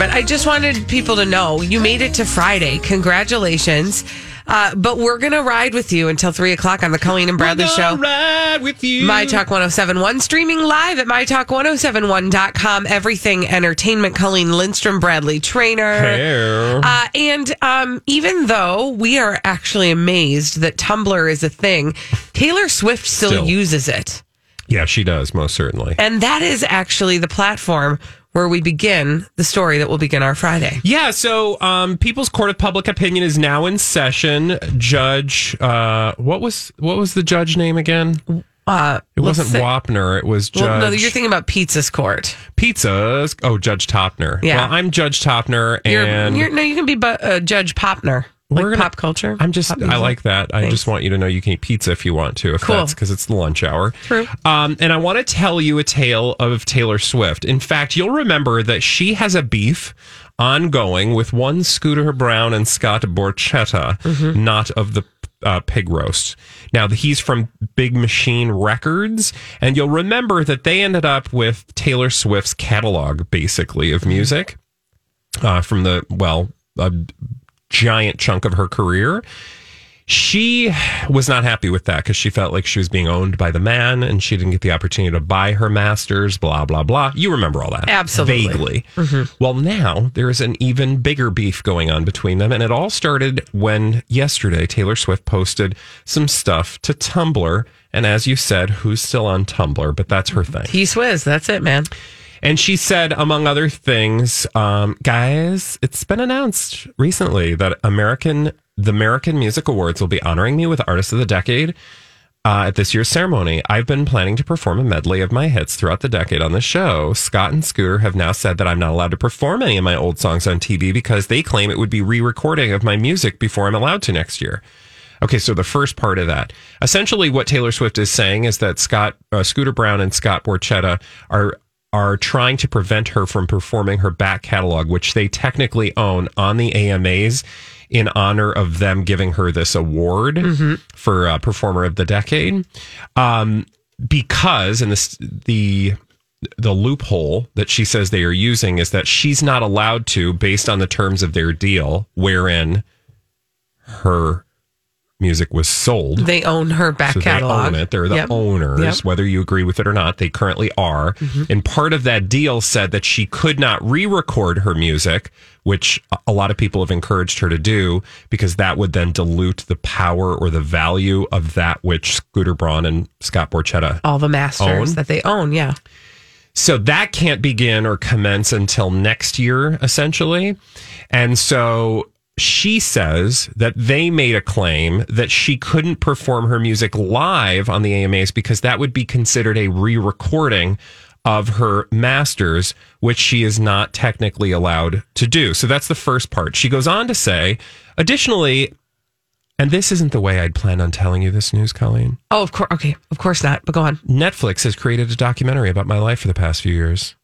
But I just wanted people to know you made it to Friday. Congratulations. Uh, but we're going to ride with you until three o'clock on the Colleen and Bradley show. Ride with you. My Talk 1071, streaming live at MyTalk1071.com. Everything Entertainment. Colleen Lindstrom, Bradley Traynor. Hair. Uh, and um, even though we are actually amazed that Tumblr is a thing, Taylor Swift still, Still. uses it. Yeah, she does most certainly. And that is actually the platform where we begin the story that will begin our Friday. Yeah, so um, People's Court of Public Opinion is now in session. Judge, uh, what was what was the judge name again? Uh, It wasn't Wapner. It was Judge Well, no, you're thinking about Pizza's Court. Pizzas. Oh, Judge Topner. Yeah. well, I'm Judge Topner, You're, and you're, no, you can be uh, Judge Popner. Like We're gonna- pop culture. I'm just, I like that. I just want you to know you can eat pizza if you want to, if Cool. that's because it's the lunch hour. True. Um, and I want to tell you a tale of Taylor Swift. In fact, you'll remember that she has a beef ongoing with one Scooter Braun and Scott Borchetta, Mm-hmm. not of the uh, pig roast. Now, he's from Big Machine Records, and you'll remember that they ended up with Taylor Swift's catalog, basically, of music uh, from the, well, a giant chunk of her career. She was not happy with that because she felt like she was being owned by the man and she didn't get the opportunity to buy her masters, blah, blah, blah. You remember all that. Absolutely. Vaguely. Mm-hmm. Well, now there is an even bigger beef going on between them. And it all started when yesterday Taylor Swift posted some stuff to Tumblr. And as you said, who's still on Tumblr? But that's her thing. T Swizz. That's it, man. And she said, among other things, um, guys, it's been announced recently that American the American Music Awards will be honoring me with Artist of the Decade uh, at this year's ceremony. I've been planning to perform a medley of my hits throughout the decade on the show. Scott and Scooter have now said that I'm not allowed to perform any of my old songs on TV because they claim it would be re-recording of my music before I'm allowed to next year. Okay, so the first part of that, essentially, what Taylor Swift is saying is that Scott uh, Scooter Braun and Scott Borchetta are are trying to prevent her from performing her back catalog, which they technically own, on the AMAs in honor of them giving her this award for uh, Performer of the Decade. Um, because, and this the the loophole that she says they are using is that she's not allowed to, based on the terms of their deal, wherein her music was sold. They own her back So catalog. they own it. They're the Yep. owners, Yep. Mm-hmm. whether you agree with it or not. They currently are. And part of that deal said that she could not re record her music, which a- a lot of people have encouraged her to do, because that would then dilute the power or the value of that which Scooter Braun and Scott Borchetta All the masters Own? that they own. Yeah. so that can't begin or commence until next year, essentially. And so she says that they made a claim that she couldn't perform her music live on the AMAs because that would be considered a re recording of her masters, which she is not technically allowed to do. So that's the first part. She goes on to say, additionally, and this isn't the way I'd plan on telling you this news, Colleen. Oh, of course. Okay. Of course not. But go on. Netflix has created a documentary about my life for the past few years.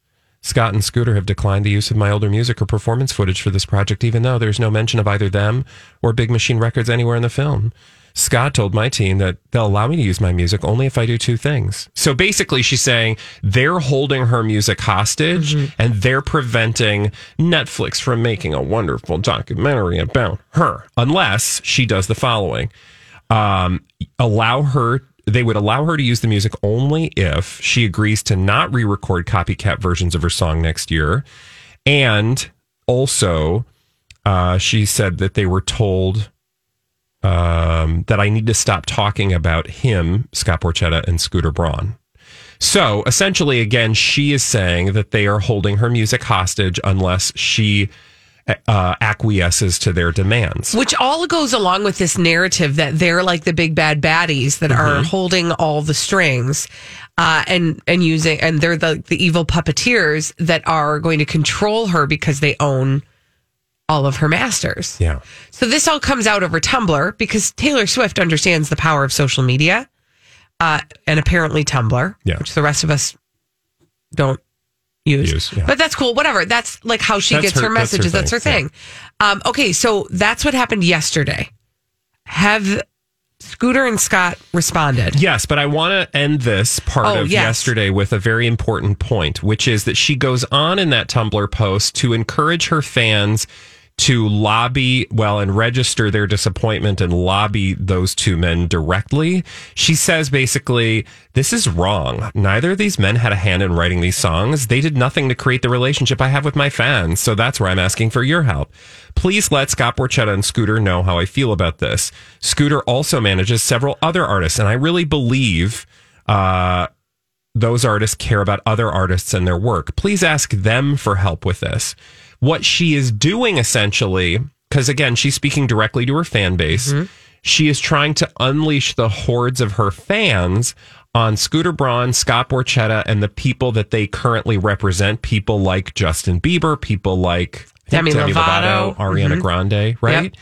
Scott and Scooter have declined the use of my older music or performance footage for this project, even though there's no mention of either them or Big Machine Records anywhere in the film. Scott told my team that they'll allow me to use my music only if I do two things. So basically, she's saying they're holding her music hostage and they're preventing Netflix from making a wonderful documentary about her, unless she does the following um, allow her they would allow her to use the music only if she agrees to not re-record copycat versions of her song next year And also, uh, she said that they were told um, that I need to stop talking about him, Scott Borchetta, and Scooter Braun. So essentially, again, she is saying that they are holding her music hostage unless she uh, acquiesces to their demands. Which all goes along with this narrative that they're like the big bad baddies that are holding all the strings. Uh, and and using and they're the the evil puppeteers that are going to control her because they own all of her masters. Yeah. So this all comes out over Tumblr because Taylor Swift understands the power of social media, uh, and apparently Tumblr, Yeah. which the rest of us don't use. Use, yeah. But that's cool. Whatever. That's like how she That's gets her- her, that's her messages. That's her thing, thing. Um, okay, so that's what happened yesterday. Have Scooter and Scott responded? Yes, but I want to end this part Oh, of yes. yesterday with a very important point, which is that she goes on in that Tumblr post to encourage her fans to lobby, well, and register their disappointment and lobby those two men directly. She says basically, this is wrong. Neither of these men had a hand in writing these songs. They did nothing to create the relationship I have with my fans. So that's where I'm asking for your help. Please let Scott Borchetta and Scooter know how I feel about this. Scooter also manages several other artists, and I really believe uh, those artists care about other artists and their work. Please ask them for help with this. What she is doing essentially, because again, she's speaking directly to her fan base, she is trying to unleash the hordes of her fans on Scooter Braun, Scott Borchetta, and the people that they currently represent. People like Justin Bieber, people like I think Demi Lovato. Ariana Grande, right?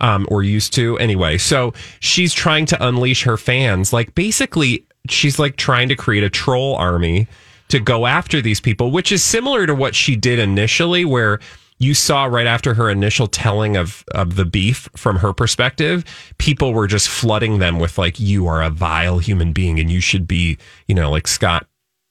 um, or used to. Anyway, so she's trying to unleash her fans. Like basically, she's like trying to create a troll army to go after these people, which is similar to what she did initially, where you saw right after her initial telling of of the beef from her perspective, people were just flooding them with like, "You are a vile human being, and you should be," you know, like Scott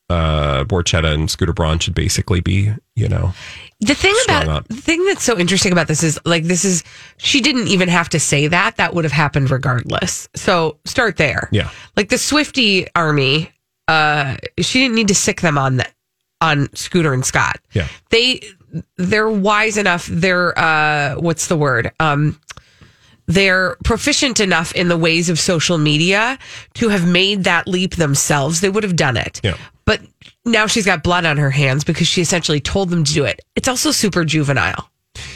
uh Borchetta and Scooter Braun should basically be, you know, The thing about up. the thing that's so interesting about this is like this is she didn't even have to say that that would have happened regardless. So start there. Yeah. Like the Swifty army, uh, she didn't need to sick them on the, on Scooter and Scott. Yeah. They they're wise enough. They're uh, what's the word? Um, they're proficient enough in the ways of social media to have made that leap themselves. They would have done it. Yeah. But now she's got blood on her hands because she essentially told them to do it. It's also super juvenile.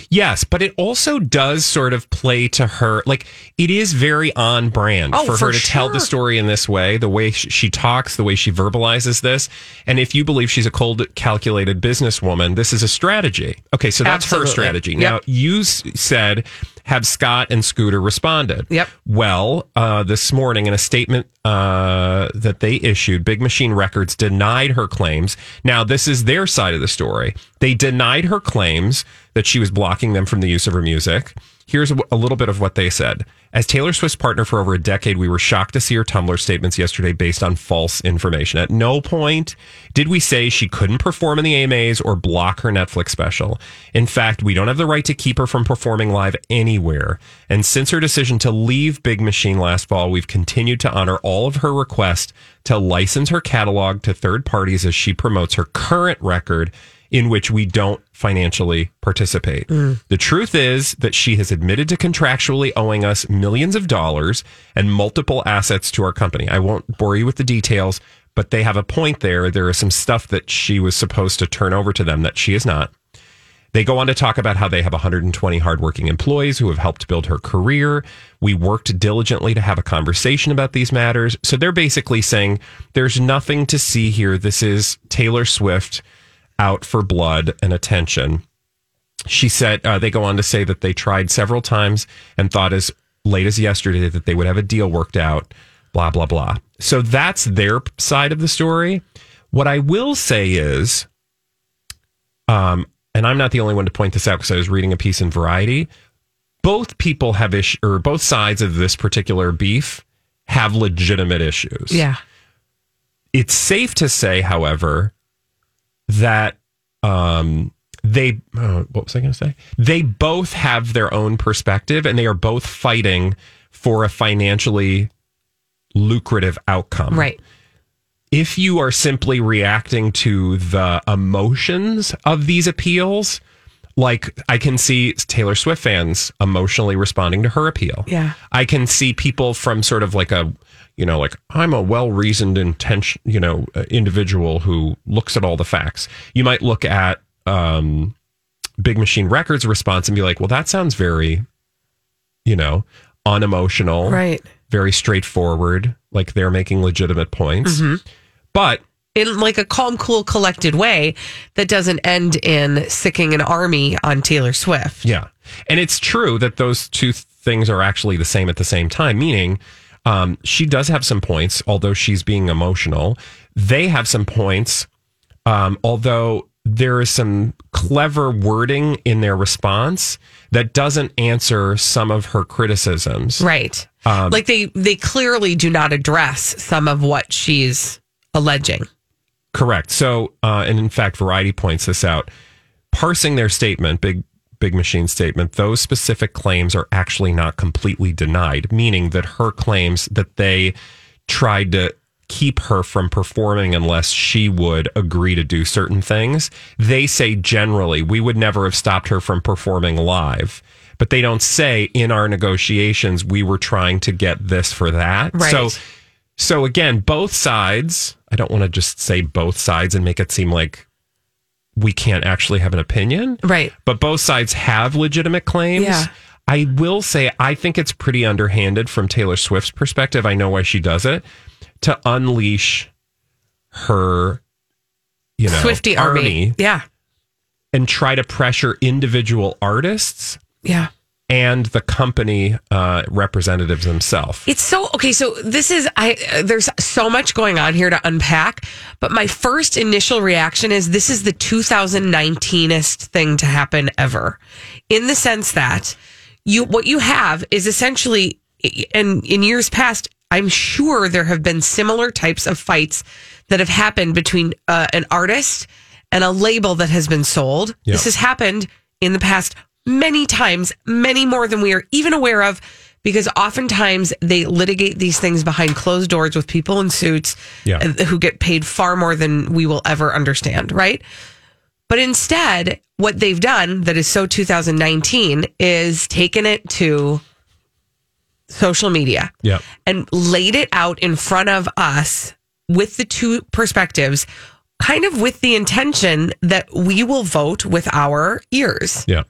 Yes, but it also does sort of play to her. Like it is very on brand Oh, for her for to tell the story in this way, the way sh- she talks, the way she verbalizes this. And if you believe she's a cold, calculated businesswoman, this is a strategy. Okay, so that's Absolutely. her strategy. Yep. Now, you s- said, have Scott and Scooter responded? Yep. Well, uh, this morning in a statement uh, that they issued, Big Machine Records denied her claims. Now, this is their side of the story. They denied her claims that she was blocking them from the use of her music. Here's a, little bit of what they said. As Taylor Swift's partner for over a decade, we were shocked to see her Tumblr statements yesterday based on false information. At no point did we say she couldn't perform in the AMAs or block her Netflix special. In fact, we don't have the right to keep her from performing live anywhere. And since her decision to leave Big Machine last fall, we've continued to honor all of her requests to license her catalog to third parties as she promotes her current record in which we don't financially participate. Mm. The truth is that she has admitted to contractually owing us millions of dollars and multiple assets to our company. I won't bore you with the details, but they have a point there. There is some stuff that she was supposed to turn over to them that she is not. They go on to talk about how they have 120 hardworking employees who have helped build her career. We worked diligently to have a conversation about these matters. So they're basically saying there's nothing to see here. This is Taylor Swift out for blood and attention. She said, uh, they go on to say that they tried several times and thought as late as yesterday that they would have a deal worked out, blah, blah, blah. So that's their side of the story. What I will say is, um, and I'm not the only one to point this out because I was reading a piece in Variety. Both people have issue, or both sides of this particular beef have legitimate issues. Yeah. It's safe to say, however, that um, they uh, what was I going to say? They both have their own perspective, and they are both fighting for a financially lucrative outcome. Right. if you are simply reacting to the emotions of these appeals, like I can see Taylor Swift fans emotionally responding to her appeal. Yeah. I can see people from sort of like a, you know, like I'm a well reasoned intention, you know, uh, individual who looks at all the facts. You might look at um, Big Machine Records response and be like, well, that sounds very, you know, unemotional, Right. Very straightforward, like they're making legitimate points. But In like a calm, cool, collected way that doesn't end in sicking an army on Taylor Swift. Yeah. And it's true that those two things are actually the same at the same time, meaning um, she does have some points, although she's being emotional. They have some points, um, although there is some clever wording in their response that doesn't answer some of her criticisms. Right. Um, like they they clearly do not address some of what she's alleging. Correct. So, uh, and in fact, Variety points this out. Parsing their statement, big big machine statement, those specific claims are actually not completely denied, meaning that her claims that they tried to keep her from performing unless she would agree to do certain things. They say generally, we would never have stopped her from performing live. But they don't say in our negotiations we were trying to get this for that. Right. So so again, both sides, I don't want to just say both sides and make it seem like we can't actually have an opinion. Right. But both sides have legitimate claims. Yeah. I will say I think it's pretty underhanded from Taylor Swift's perspective. I know why she does it to unleash her you know Swifty army. Yeah. and try to pressure individual artists Yeah. And the company uh, representatives themselves. It's so okay. So this is I. uh, There's so much going on here to unpack, but my first initial reaction is this is the 2019est thing to happen ever, in the sense that you what you have is essentially, and in years past, I'm sure there have been similar types of fights that have happened between uh, an artist and a label that has been sold. Yeah. This has happened in the past many times, many more than we are even aware of, because oftentimes they litigate these things behind closed doors with people in suits Yeah. who get paid far more than we will ever understand, right? But instead, what they've done that is so 2019 is taken it to social media Yeah. and laid it out in front of us with the two perspectives, kind of with the intention that we will vote with our ears. Yeah.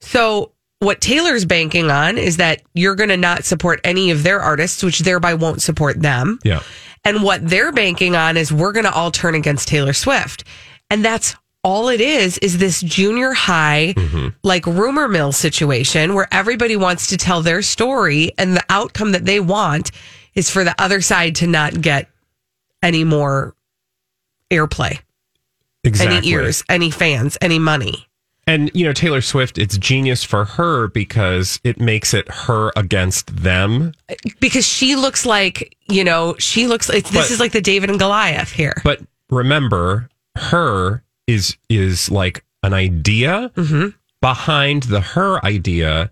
So, what Taylor's banking on is that you're going to not support any of their artists, which thereby won't support them. Yeah. And what they're banking on is we're going to all turn against Taylor Swift. And that's all it is, is this junior high, mm-hmm. like rumor mill situation where everybody wants to tell their story. And the outcome that they want is for the other side to not get any more airplay, Exactly. any ears, any fans, any money. And you know, Taylor Swift, it's genius for her because it makes it her against them. Because she looks like, you know, she looks like this is like the David and Goliath here. But remember, her is is like an idea. Mm-hmm. Behind the her idea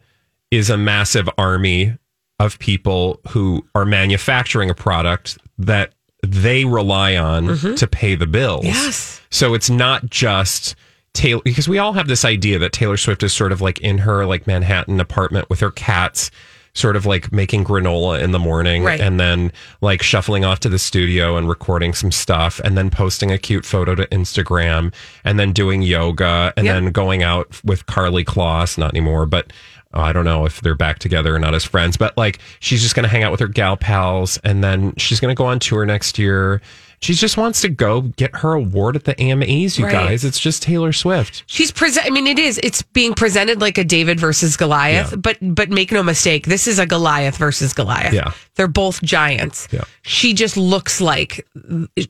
is a massive army of people who are manufacturing a product that they rely on mm-hmm. to pay the bills. Yes. So it's not just Taylor because we all have this idea that Taylor Swift is sort of like in her like Manhattan apartment with her cats sort of like making granola in the morning Right. and then like shuffling off to the studio and recording some stuff and then posting a cute photo to Instagram and then doing yoga and Yep. then going out with Karlie Kloss not anymore but uh, I don't know if they're back together or not as friends but like she's just going to hang out with her gal pals and then she's going to go on tour next year she just wants to go get her award at the AMAs you Right. guys it's just Taylor Swift She's present. I mean, it is. It's being presented like a David versus Goliath, Yeah. but but make no mistake, this is a Goliath versus Goliath. Yeah. they're both giants. Yeah. she just looks like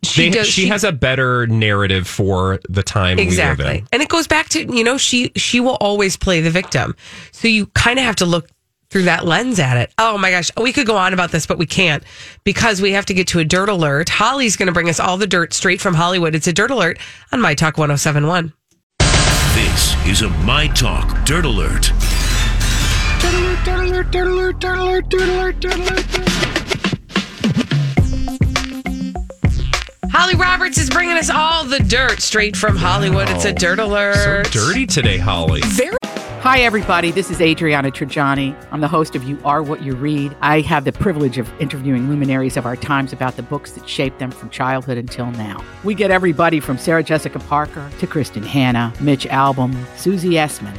she They- does. she, has a better narrative for the time we live exactly, in and it goes back to you know she she will always play the victim. So you kind of have to look through that lens at it. Oh my gosh, we could go on about this, but we can't because we have to get to a dirt alert. Holly's going to bring us all the dirt straight from Hollywood. It's a dirt alert on My Talk 1071. This is a My Talk Dirt Alert. Holly Roberts is bringing us all the dirt straight from Hollywood. It's a dirt alert. So dirty today, Holly. Hi, everybody. This is Adriana Trigiani. I'm the host of You Are What You Read. I have the privilege of interviewing luminaries of our times about the books that shaped them from childhood until now. We get everybody from Sarah Jessica Parker to Kristin Hannah, Mitch Albom, Susie Essman,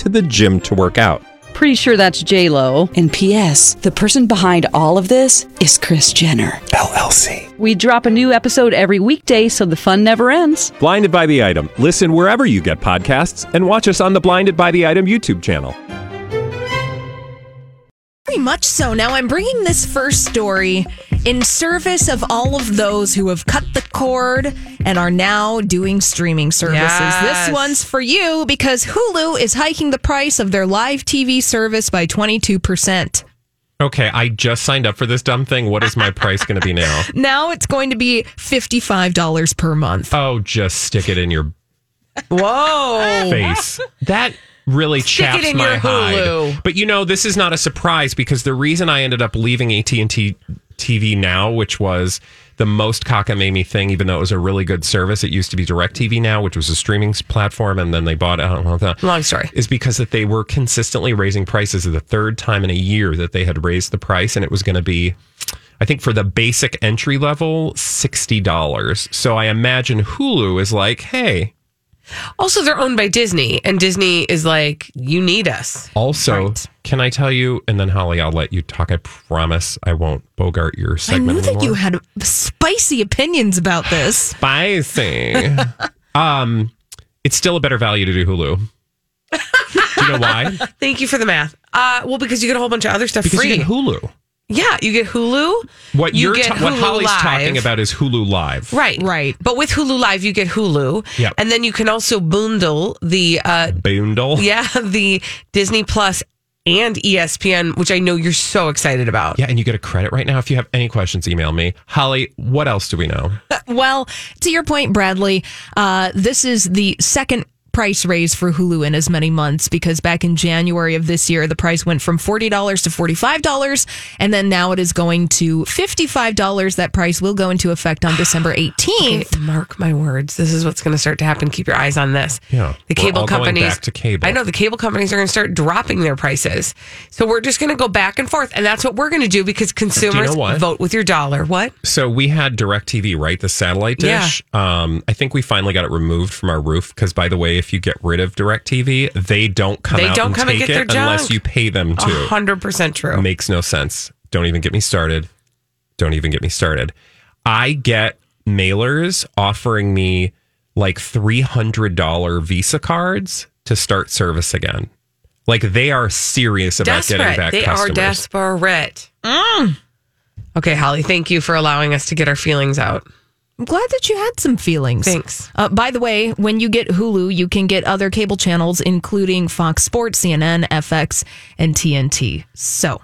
to the gym to work out. Pretty sure that's J Lo. And P.S. The person behind all of this is Kris Jenner. LLC. We drop a new episode every weekday, so the fun never ends. Blinded by the item. Listen wherever you get podcasts, and watch us on the Blinded by the Item YouTube channel. Very much so. Now, I'm bringing this first story in service of all of those who have cut the cord and are now doing streaming services. Yes. This one's for you because Hulu is hiking the price of their live TV service by 22%. Okay, I just signed up for this dumb thing. What is my price going to be now? Now it's going to be $55 per month. Oh, just stick it in your Whoa. face. That really Stick it chaps in my your Hulu. hide. But you know, this is not a surprise because the reason I ended up leaving AT&T TV Now, which was the most cockamamie thing, even though it was a really good service. It used to be DirecTV Now, which was a streaming platform, and then they bought that- Long story. Is because that they were consistently raising prices. The third time in a year that they had raised the price, and it was going to be. I think for the basic entry level, $60. So I imagine Hulu is like, hey, Also, they're owned by Disney, and Disney is like, you need us. Also, Right. can I tell you? And then Holly, I'll let you talk. I promise I won't bogart your I segment knew that anymore. you had spicy opinions about this. Spicy. um, it's still a better value to do Hulu. do you know why? Thank you for the math. Uh, well, because you get a whole bunch of other stuff Because free. you get Hulu. Yeah, you get Hulu. What you you're get ta- what Holly's Live. talking about is Hulu Live. Right, Right. But with Hulu Live, you get Hulu, Yep. and then you can also bundle the uh, Boondle. yeah the Disney Plus and ESPN, which I know you're so excited about. Yeah, and you get a credit right now. If you have any questions, email me. Holly, what else do we know? Well, to your point, Bradley, uh, this is the second price raise for Hulu in as many months because back in January of this year, the price went from $40 to $45, and then now it is going to $55. That price will go into effect on December 18th. Okay, mark my words. This is what's going to start to happen. Keep your eyes on this. Yeah, the cable companies. back to cable. I know the cable companies are going to start dropping their prices. So we're just going to go back and forth, and that's what we're going to do because consumers what? vote with your dollar. What? So we had DirecTV, right? The satellite dish. Um, I think we finally got it removed from our roof because, by the way, if you get rid of DirecTV, they don't come They out don't and come and take get their it unless junk. you pay them to. hundred percent true. Makes no sense. Don't even get me started. Don't even get me started. I get mailers offering me like $300 Visa cards to start service again. Like they are serious about getting desperate. back They customers. are desperate. Mm. Okay, Holly. Thank you for allowing us to get our feelings out. I'm glad that you had some feelings. Thanks. Uh, by the way, when you get Hulu, you can get other cable channels, including Fox Sports, CNN, FX, and TNT. So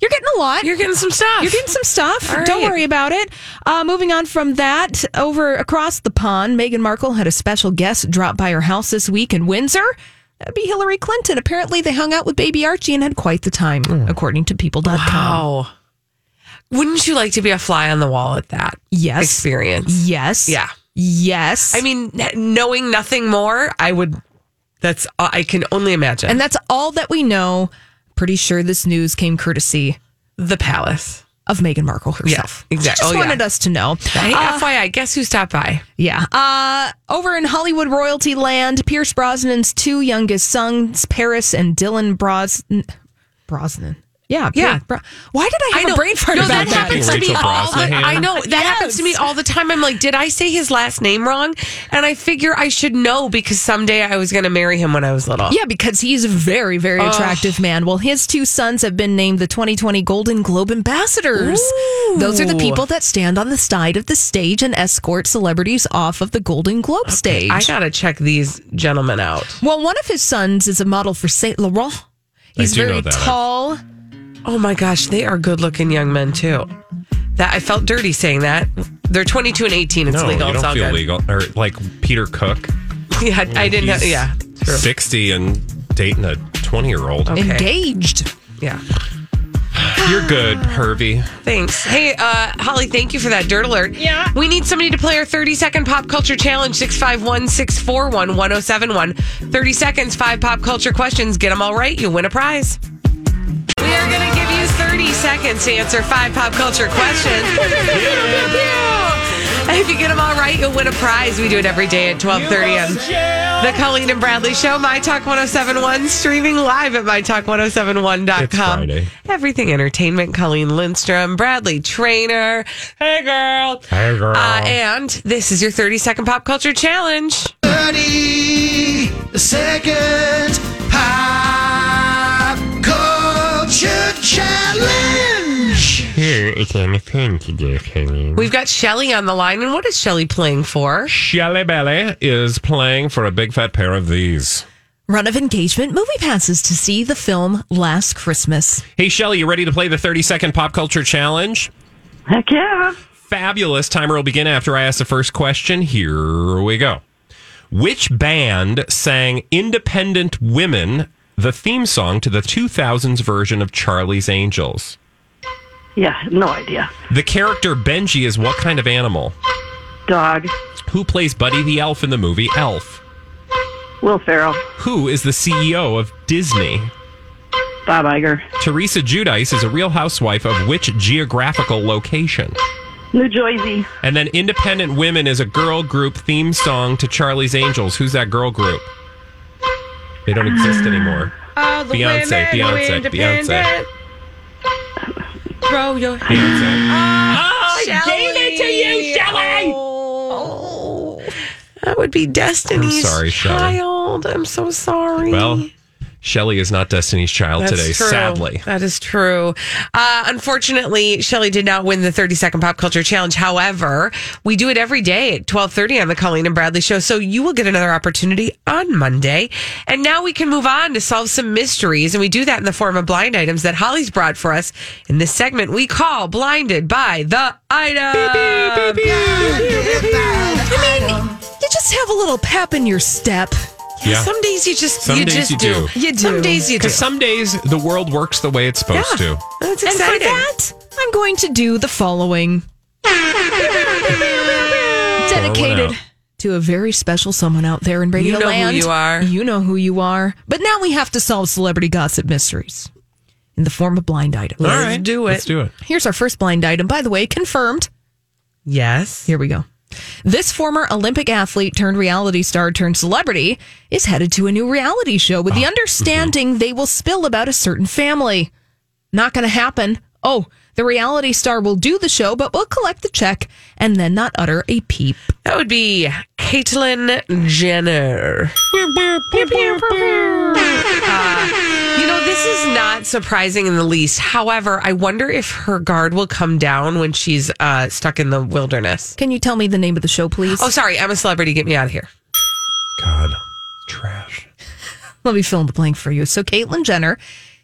you're getting a lot. You're getting some stuff. You're getting some stuff. All Don't worry about it. Uh, moving on from that, over across the pond, Meghan Markle had a special guest drop by her house this week in Windsor. That'd be Hillary Clinton. Apparently, they hung out with baby Archie and had quite the time, according to People.com. Wow. Wouldn't you like to be a fly on the wall at that Yes. experience? Yes. Yeah. Yes. I mean, knowing nothing more, I would. That's uh, I can only imagine. and that's all that we know. Pretty sure this news came courtesy the palace. of Meghan Markle herself. Yeah, exactly. She just Oh, yeah. wanted us to know. Hey, Uh, FYI, guess who stopped by? Yeah. Uh, over in Hollywood royalty land, Pierce Brosnan's two youngest sons, Paris and Dylan Bros- Brosnan. Yeah, Yeah. Bra- Why did I have a brain fart no, about that happens to me Rachel all the Brosnahan? I know that happens to me all the time. I'm like, did I say his last name wrong? And I figure I should know because someday I was going to marry him when I was little. Yeah, because he's a very, very Oh. attractive man. Well, his two sons have been named the 2020 Golden Globe ambassadors. Those are the people that stand on the side of the stage and escort celebrities off of the Golden Globe stage. I gotta check these gentlemen out. well, one of his sons is a model for Saint Laurent. He's do know very that. tall. Oh my gosh, they are good-looking young men too. That I felt dirty saying that. They're 22 and 18. It's No, legal. you it's don't all feel good. legal. Or like Peter Cook, Yeah, I didn't. Have, yeah, true. sixty and dating a twenty-year-old. Okay. Engaged. Yeah. You're good, Hervey. Thanks. Hey, uh, Holly, thank you for that dirt alert. Yeah. We need somebody to play our 30 second pop culture challenge 651 641 1071. 30 seconds, five pop culture questions. Get them all right. You win a prize. 30 seconds to answer five pop culture questions. If you get them all right, you'll win a prize. We do it every day at 1230 on the Colleen and Bradley Show, My Talk 1071, streaming live at MyTalk1071.com. It's Friday. Everything Entertainment, Colleen Lindstrom, Bradley Traynor. Hey, girl. Hey, girl. Uh, and this is your 30 second pop culture challenge. 30 second pop culture challenge. Here is anything to do, Colleen. We've got Shelly on the line. And what is Shelly playing for? Shelly Belly is playing for a big fat pair of these. Run of engagement movie passes to see the film Last Christmas. Hey, Shelly, you ready to play the 30 second pop culture challenge? Heck yeah. Fabulous. Timer will begin after I ask the first question. Here we go. Which band sang Independent Women, the theme song to the 2000s version of Charlie's Angels? Yeah, no idea. The character Benji is what kind of animal? Dog. Who plays Buddy the Elf in the movie Elf? Will Ferrell. Who is the CEO of Disney? Bob Iger. Teresa Giudice is a real housewife of which geographical location? New Jersey. And then Independent Women is a girl group theme song to Charlie's Angels. Who's that girl group? They don't exist anymore. All the Beyonce, Beyonce. Beyonce. Throw your Beyonce. I gave it to you, Shelly. Oh, that would be Destiny's I'm sorry, Shelley. child. I'm so sorry. Well, Shelley is not Destiny's child That's today, true. sadly. That is true. Uh, unfortunately, Shelly did not win the 30 second pop culture challenge. However, we do it every day at 1230 on the Colleen and Bradley show. So you will get another opportunity on Monday. And now we can move on to solve some mysteries. And we do that in the form of blind items that Holly's brought for us in this segment we call Blinded by the Item. I mean, you just have a little pep in your step. Yeah. Some days you just Some you days just you do. You do. Some days you do. Because some days the world works the way it's supposed Yeah. to. That's And for exciting. that, I'm going to do the following. Dedicated out. to a very special someone out there in Radio You know who Land. you are. You know who you are. But now we have to solve celebrity gossip mysteries in the form of blind items. Let's All right. do it. Let's do it. Here's our first blind item. By the way, confirmed. Yes. Here we go. This former Olympic athlete turned reality star turned celebrity is headed to a new reality show with the oh, mhm. understanding they will spill about a certain family. Not going to happen. Oh, the reality star will do the show, but will collect the check and then not utter a peep. That would be Caitlyn Jenner. Uh, you know, this is not surprising in the least. However, I wonder if her guard will come down when she's uh, stuck in the wilderness. Can you tell me the name of the show, please? Oh, sorry. I'm a celebrity. Get me out of here. God, trash. Let me fill in the blank for you. So, Caitlyn Jenner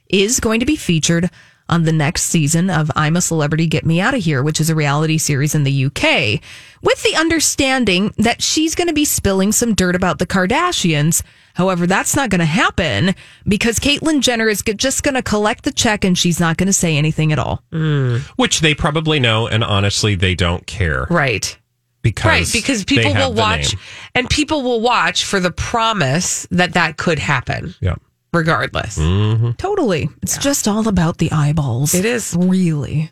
is going to be featured on the next season of I'm a Celebrity, Get Me Out of Here, which is a reality series in the UK, with the understanding that she's going to be spilling some dirt about the Kardashians. However, that's not going to happen because Caitlyn Jenner is just going to collect the check and she's not going to say anything at all. Hmm. Which they probably know, and honestly, they don't care. Right. Because right. Because people will watch, name. and people will watch for the promise that that could happen, Yeah. Regardless. Mm-hmm. Totally. It's just all about the eyeballs. It is Really.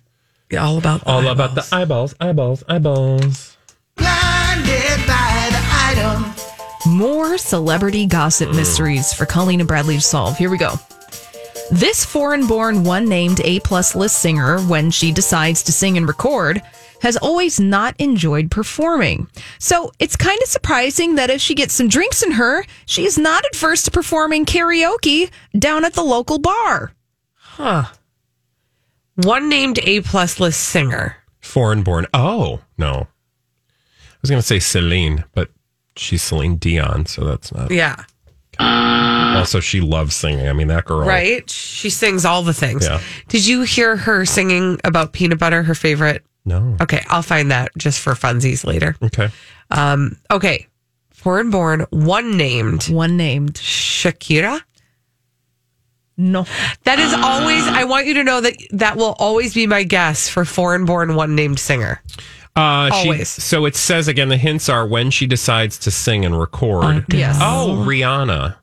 all about All about the eyeballs, eyeballs, eyeballs. Blinded by the item. More celebrity gossip mysteries for Colleen and Bradley to solve. Here we go. This foreign born, one named A plus list singer, when she decides to sing and record, has always not enjoyed performing. So it's kind of surprising that if she gets some drinks in her, she is not adverse to performing karaoke down at the local bar. Huh. One named A plus list singer. Foreign born. Oh, no. I was going to say Celine, but she's Celine Dion, so that's not. Yeah. Also, she loves singing. I mean, that girl. Right? She sings all the things. Yeah. Did you hear her singing about peanut butter, her favorite? No. Okay, I'll find that just for funsies later. Okay. Um, okay. Foreign born, one named. One named. Shakira? No. That is always, I want you to know that that will always be my guess for foreign born, one named singer. Uh, she, Always. so it says again, the hints are when she decides to sing and record. Yes. Oh, Rihanna.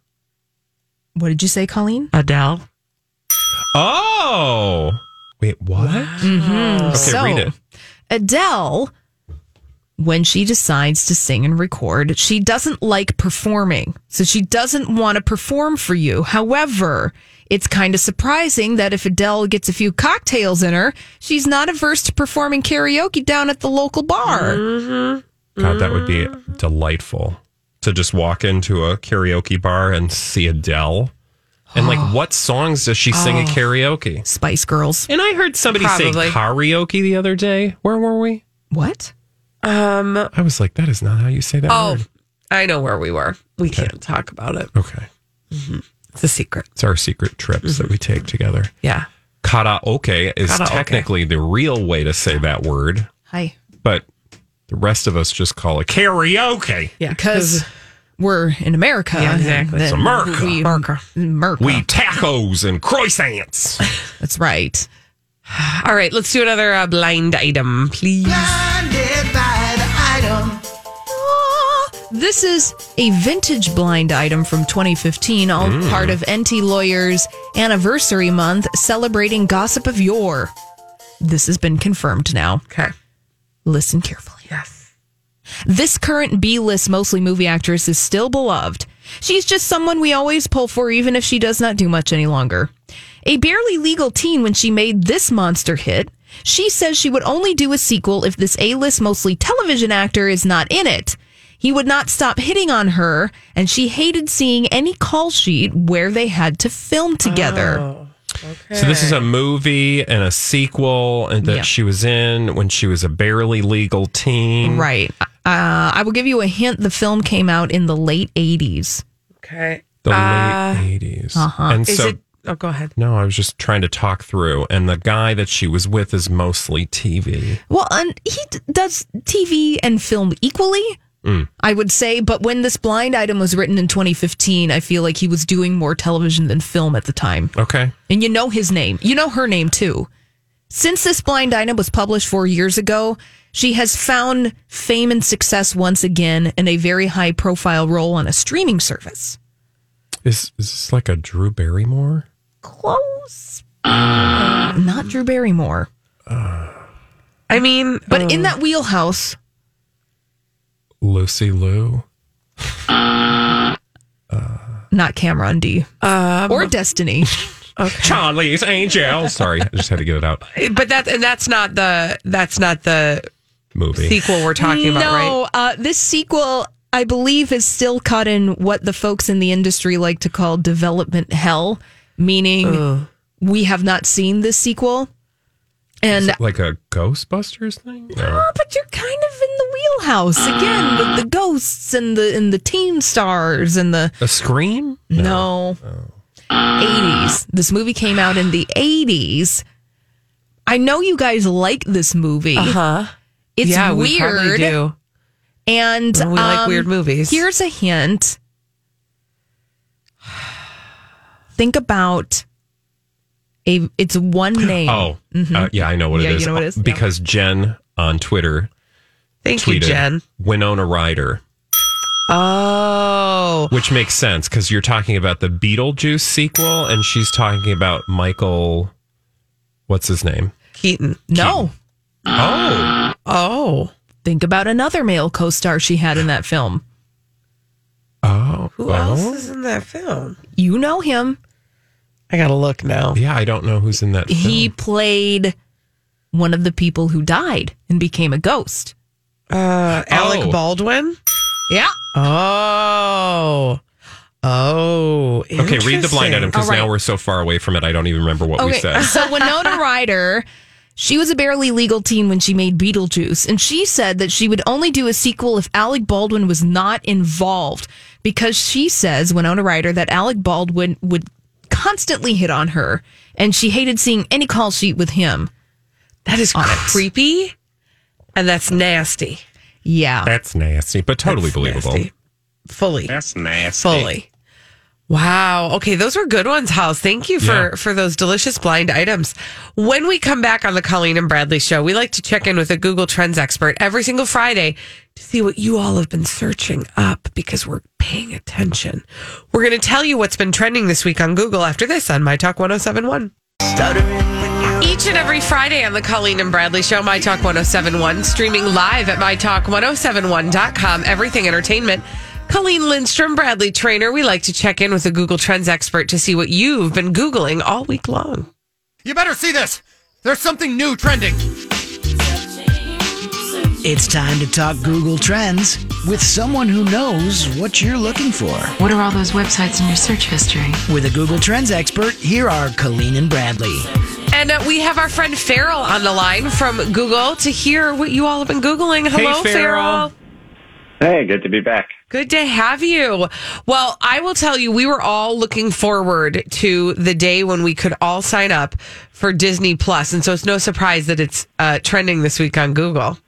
What did you say, Colleen? Adele. Oh. Wait, what? Mhm. Okay, So, read it. Adele, when she decides to sing and record, she doesn't like performing. So she doesn't want to perform for you. However, it's kind of surprising that if Adele gets a few cocktails in her, she's not averse to performing karaoke down at the local bar. Mm-hmm. God, that would be mm-hmm. delightful to just walk into a karaoke bar and see Adele. And like, what songs does she sing at Oh. karaoke? Spice Girls. And I heard somebody Probably. say karaoke the other day. Where were we? What? Um, I was like, that is not how you say that oh, word. I know where we were. We can't talk about it. Okay. It's a secret. It's our secret trips that we take together. Yeah. Karaoke is Karaoke. technically the real way to say that word, Hi. but the rest of us just call it karaoke. Yeah. Because we're in America. Yeah, exactly. then It's America. We, America. America. We tacos and croissants. That's right. All right, let's do another uh, blind item, please. Blinded by the item. This is a vintage blind item from 2015, all Mm. part of Enty Lawyers Anniversary Month celebrating gossip of yore. This has been confirmed now. Okay. Listen carefully. This current B list, mostly movie actress, is still beloved. She's just someone we always pull for, even if she does not do much any longer. A barely legal teen when she made this monster hit, she says she would only do a sequel if this A list, mostly television actor is not in it. He would not stop hitting on her, and she hated seeing any call sheet where they had to film together. Oh. So this is a movie and a sequel and that Yeah. she was in when she was a barely legal teen. Right. Uh, I will give you a hint. The film came out in the late 80s. Okay. The Uh, late eighties. uh-huh. And Is so it? Oh, go ahead. no, I was just trying to talk through. And the guy that she was with is mostly TV. Well, and he d- does TV and film equally, Mm. I would say. But when this blind item was written in 2015, I feel like he was doing more television than film at the time. Okay. And you know his name. You know her name too. Since this blind item was published four years ago, she has found fame and success once again in a very high profile role on a streaming service. Is is this like a Drew Barrymore? Close. Not Drew Barrymore. I mean, But uh, in that wheelhouse, Lucy Liu? not Cameron D. Um, or Destiny. Charlie's Angel. Sorry, I just had to get it out. but that and that's not the that's not the Movie. sequel we're talking about, right? no, uh, this sequel, I believe, is still caught in what the folks in the industry like to call development hell, meaning we have not seen this sequel. And like a Ghostbusters thing? No. Oh, but you're kind of in the wheelhouse again with the ghosts and the and the teen stars and the A Scream? no. 80s. This movie came out in the 80s. I know you guys like this movie. Uh huh. It's yeah, we probably weird. do. And We like um, weird movies. Here's a hint. Think about a it's one name. Oh, Mhm. uh, yeah, I know what Yeah, it is. you know what it is? Because Jen on Twitter Thank you, Jen. Winona Ryder, Oh, which makes sense because you're talking about the Beetlejuice sequel, and she's talking about Michael. What's his name? Keaton. No. Oh, Oh, Think about another male co-star she had in that film. oh, who oh. else is in that film? You know him. I gotta look now. Yeah, I don't know who's in that. He film. played one of the people who died and became a ghost. Uh, Alec Oh. Baldwin. Yeah. Oh, oh. Okay, read the blind item because All right. now we're so far away from it. I don't even remember what we said. so Winona Ryder, she was a barely legal teen when she made Beetlejuice, and she said that she would only do a sequel if Alec Baldwin was not involved because she says Winona Ryder that Alec Baldwin would constantly hit on her, and she hated seeing any call sheet with him. That is on it. creepy, and that's nasty. Yeah, That's nasty, but totally That's believable. nasty. Fully, That's nasty. fully. Wow. Okay, those were good ones, House. Thank you for Yeah. for those delicious blind items. When we come back on the Colleen and Bradley show, we like to check in with a Google Trends expert every single Friday to see what you all have been searching up because we're paying attention. We're going to tell you what's been trending this week on Google after this on My Talk 1071. Each and every Friday on the Colleen and Bradley Show, My Talk 1071, streaming live at MyTalk1071.com, everything entertainment. Colleen Lindstrom, Bradley Traynor. We like to check in with a Google Trends expert to see what you've been Googling all week long. You better see this. There's something new trending. It's time to talk Google Trends with someone who knows what you're looking for. What are all those websites in your search history? With a Google Trends expert, here are Colleen and Bradley. And uh, we have our friend Farrell on the line from Google to hear what you all have been Googling. Hello, Farrell. Hey, good to be back. Good to have you. Well, I will tell you, we were all looking forward to the day when we could all sign up for Disney Plus, and so it's no surprise that it's uh, trending this week on Google.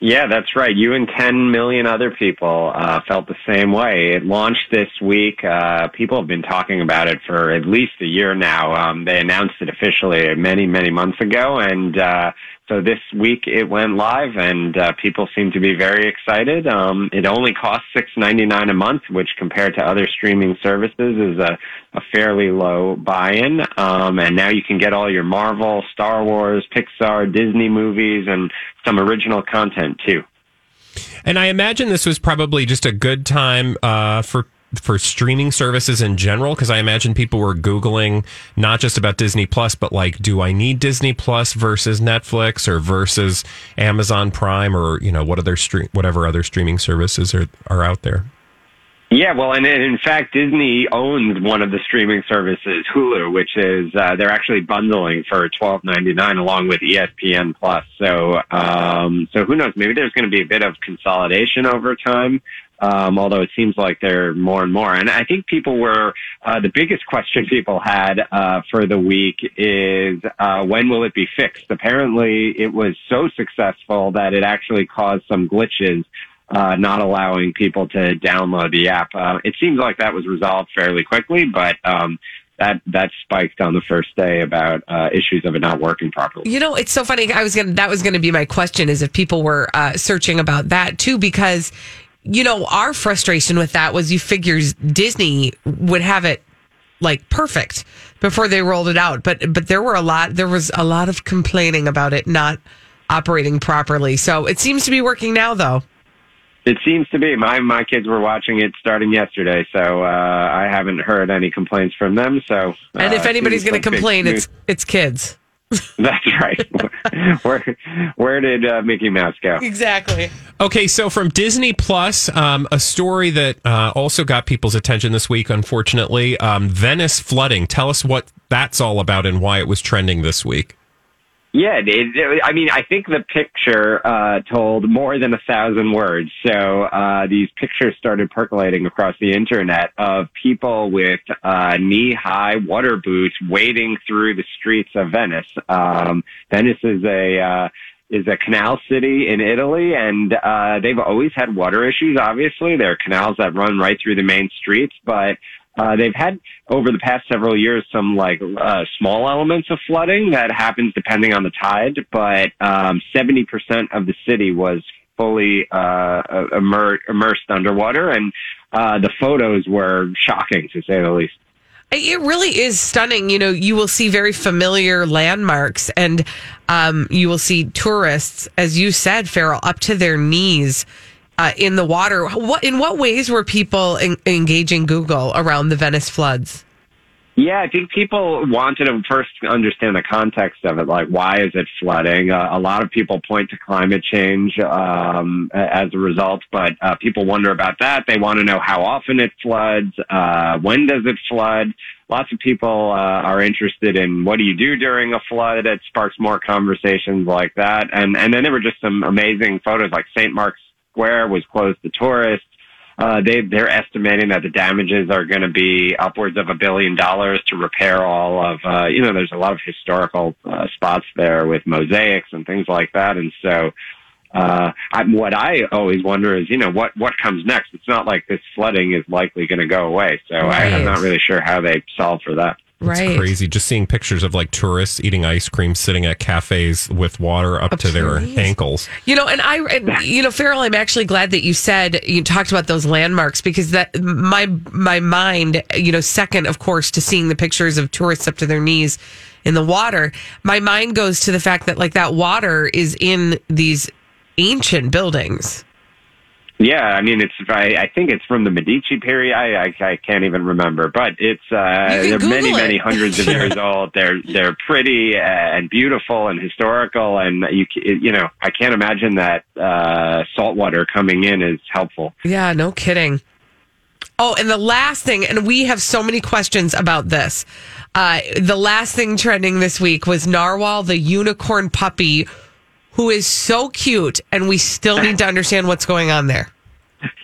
Yeah, that's right. You and 10 million other people uh, felt the same way. It launched this week. Uh, people have been talking about it for at least a year now. Um, they announced it officially many, many months ago, and uh, so this week it went live, and uh, people seem to be very excited. Um, it only costs six ninety nine a month, which compared to other streaming services is a, a fairly low buy-in. Um, and now you can get all your Marvel, Star Wars, Pixar, Disney movies, and some original content too. And I imagine this was probably just a good time uh, for for streaming services in general because I imagine people were googling not just about Disney Plus, but like, do I need Disney Plus versus Netflix or versus Amazon Prime or you know what other stream whatever other streaming services are are out there. Yeah, well, and in fact, Disney owns one of the streaming services, Hulu, which is uh, they're actually bundling for twelve ninety nine along with ESPN Plus. So, um, so who knows? Maybe there's going to be a bit of consolidation over time. Um, although it seems like there are more and more, and I think people were uh, the biggest question people had uh, for the week is uh, when will it be fixed? Apparently, it was so successful that it actually caused some glitches uh, not allowing people to download the app. Uh, it seems like that was resolved fairly quickly, but um, that that spiked on the first day about uh, issues of it not working properly. You know, it's so funny. I was gonna that was gonna be my question is if people were uh, searching about that too, because you know our frustration with that was you figures Disney would have it like perfect before they rolled it out, but but there were a lot there was a lot of complaining about it not operating properly. So it seems to be working now, though. It seems to be. My my kids were watching it starting yesterday, so uh, I haven't heard any complaints from them. So, And if uh, anybody's going to complain, it's it's kids. that's right. where where did uh, Mickey Mouse go? Exactly. Okay, so from Disney Plus, um, a story that uh, also got people's attention this week, unfortunately, um, Venice flooding. Tell us what that's all about and why it was trending this week. Yeah, it, it, I mean, I think the picture uh, told more than a thousand words. So uh, these pictures started percolating across the internet of people with uh, knee-high water boots wading through the streets of Venice. Um, Venice is a uh, is a canal city in Italy, and uh, they've always had water issues. Obviously, there are canals that run right through the main streets, but uh, they've had over the past several years some like uh, small elements of flooding that happens depending on the tide, but um, 70% of the city was fully uh, immer- immersed underwater, and uh, the photos were shocking to say the least. It really is stunning. You know, you will see very familiar landmarks and um, you will see tourists, as you said, Farrell, up to their knees uh, in the water. What in what ways were people en- engaging Google around the Venice floods? Yeah, I think people wanted to first understand the context of it. Like, why is it flooding? Uh, a lot of people point to climate change um, as a result, but uh, people wonder about that. They want to know how often it floods, uh, when does it flood. Lots of people uh, are interested in what do you do during a flood. It sparks more conversations like that. And and then there were just some amazing photos. Like St. Mark's Square was closed to tourists. Uh, they, they're estimating that the damages are going to be upwards of a billion dollars to repair all of, uh, you know, there's a lot of historical uh, spots there with mosaics and things like that. And so, uh, I, what I always wonder is, you know, what, what comes next? It's not like this flooding is likely going to go away. So I, I'm not really sure how they solve for that. It's crazy. Just seeing pictures of like tourists eating ice cream, sitting at cafes with water up, to their please. ankles. You know, and I, and, you know, Farrell, I'm actually glad that you said you talked about those landmarks because that my my mind, you know, second, of course, to seeing the pictures of tourists up to their knees in the water, my mind goes to the fact that like that water is in these ancient buildings. Yeah, I mean, it's. I, I think it's from the Medici period. I, I, I can't even remember, but it's. Uh, they're many, it. many hundreds of years old. They're they're pretty uh, and beautiful and historical, and you c- you know, I can't imagine that uh, salt water coming in is helpful. Yeah, no kidding. Oh, and the last thing, and we have so many questions about this. Uh, the last thing trending this week was Narwhal, the unicorn puppy, who is so cute, and we still need to understand what's going on there.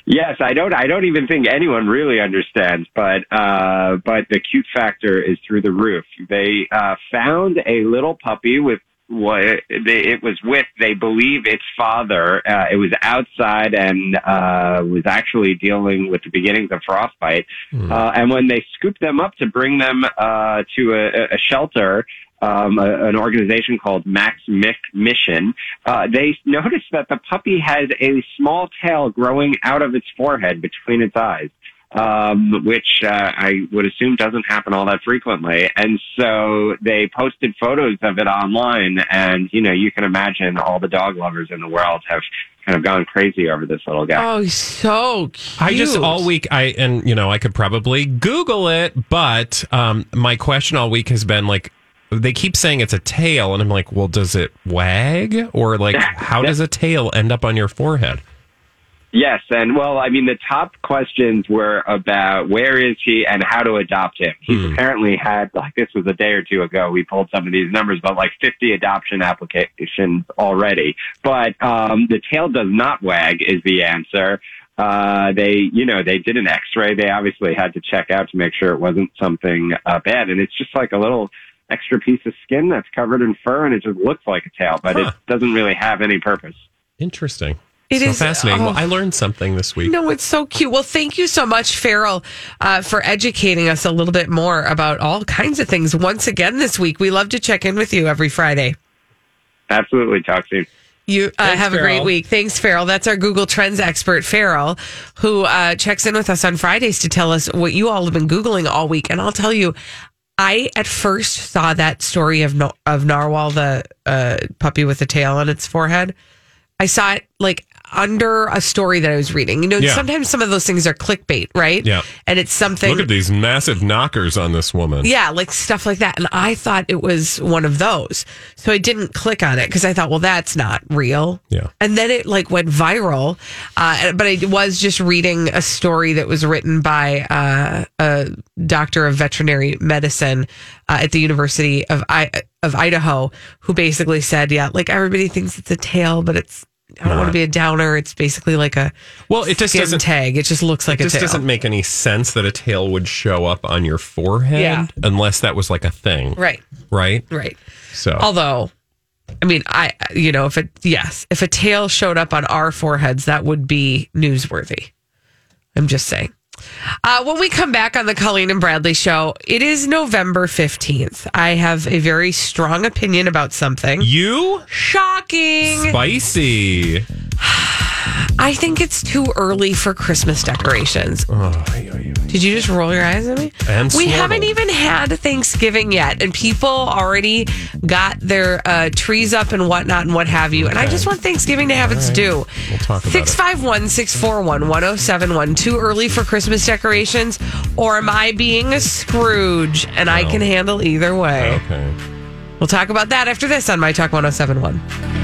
Yes, I don't. I don't even think anyone really understands, but uh, but the cute factor is through the roof. They uh, found a little puppy with what they, it was with. They believe its father. Uh, it was outside and uh, was actually dealing with the beginnings of frostbite. Uh, and when they scooped them up to bring them uh, to a, a shelter, um, a, an organization called Max Mick Mission, uh, they noticed that the puppy has a small tail growing out of its forehead between its eyes. Um, which uh, I would assume doesn't happen all that frequently, and so they posted photos of it online, and you know you can imagine all the dog lovers in the world have kind of gone crazy over this little guy. Oh, he's so cute. I just all week I and you know I could probably Google it, but um, my question all week has been like they keep saying it's a tail, and I'm like, well, does it wag or like how does a tail end up on your forehead? Yes, and well, I mean, the top questions were about where is he and how to adopt him. He's apparently had, like, this was a day or two ago. We pulled some of these numbers, but like 50 adoption applications already. But um, the tail does not wag is the answer. Uh, they, you know, they did an X-ray. They obviously had to check out to make sure it wasn't something uh, bad, and it's just like a little extra piece of skin that's covered in fur, and it just looks like a tail, but it doesn't really have any purpose. Interesting. It so is- fascinating. oh. Well, I learned something this week. No, it's so cute. Well, thank you so much, Farrell, uh, for educating us a little bit more about all kinds of things once again this week. We love to check in with you every Friday. Absolutely, talk soon. You uh, Thanks, have a great week. Thanks, Farrell. That's our Google Trends expert, Farrell, who uh, checks in with us on Fridays to tell us what you all have been Googling all week. And I'll tell you, I at first saw that story of of Narwhal, the uh, puppy with a tail on its forehead. I saw it like under a story that I was reading. You know, Yeah. sometimes some of those things are clickbait, right? Yeah. And it's something. Look at these massive knockers on this woman. Yeah, like stuff like that. And I thought it was one of those. So I didn't click on it because I thought, well, that's not real. Yeah. And then it like went viral. Uh, but I was just reading a story that was written by uh, a doctor of veterinary medicine uh, at the University of I- of Idaho, who basically said, yeah, like everybody thinks it's a tail, but it's. I don't want to be a downer. It's basically like a well, it just doesn't- tag. It just looks like it a just tail. doesn't make any sense that a tail would show up on your forehead Yeah. unless that was like a thing. Right. Right? Right. So Although, I mean, I you know, if it yes, if a tail showed up on our foreheads, that would be newsworthy. I'm just saying. Uh, when we come back on the Colleen and Bradley show, it is November 15th. I have a very strong opinion about something. You? Shocking. Spicy. I think it's too early for Christmas decorations. Oh, Did you just roll your eyes at me? We haven't even had Thanksgiving yet, and people already got their uh, trees up and whatnot and what have you. And I just want Thanksgiving to have its due. We'll talk about 651 641 1071. Too early for Christmas decorations, or am I being a Scrooge? And I can handle either way. Okay. We'll talk about that after this on My Talk 1071.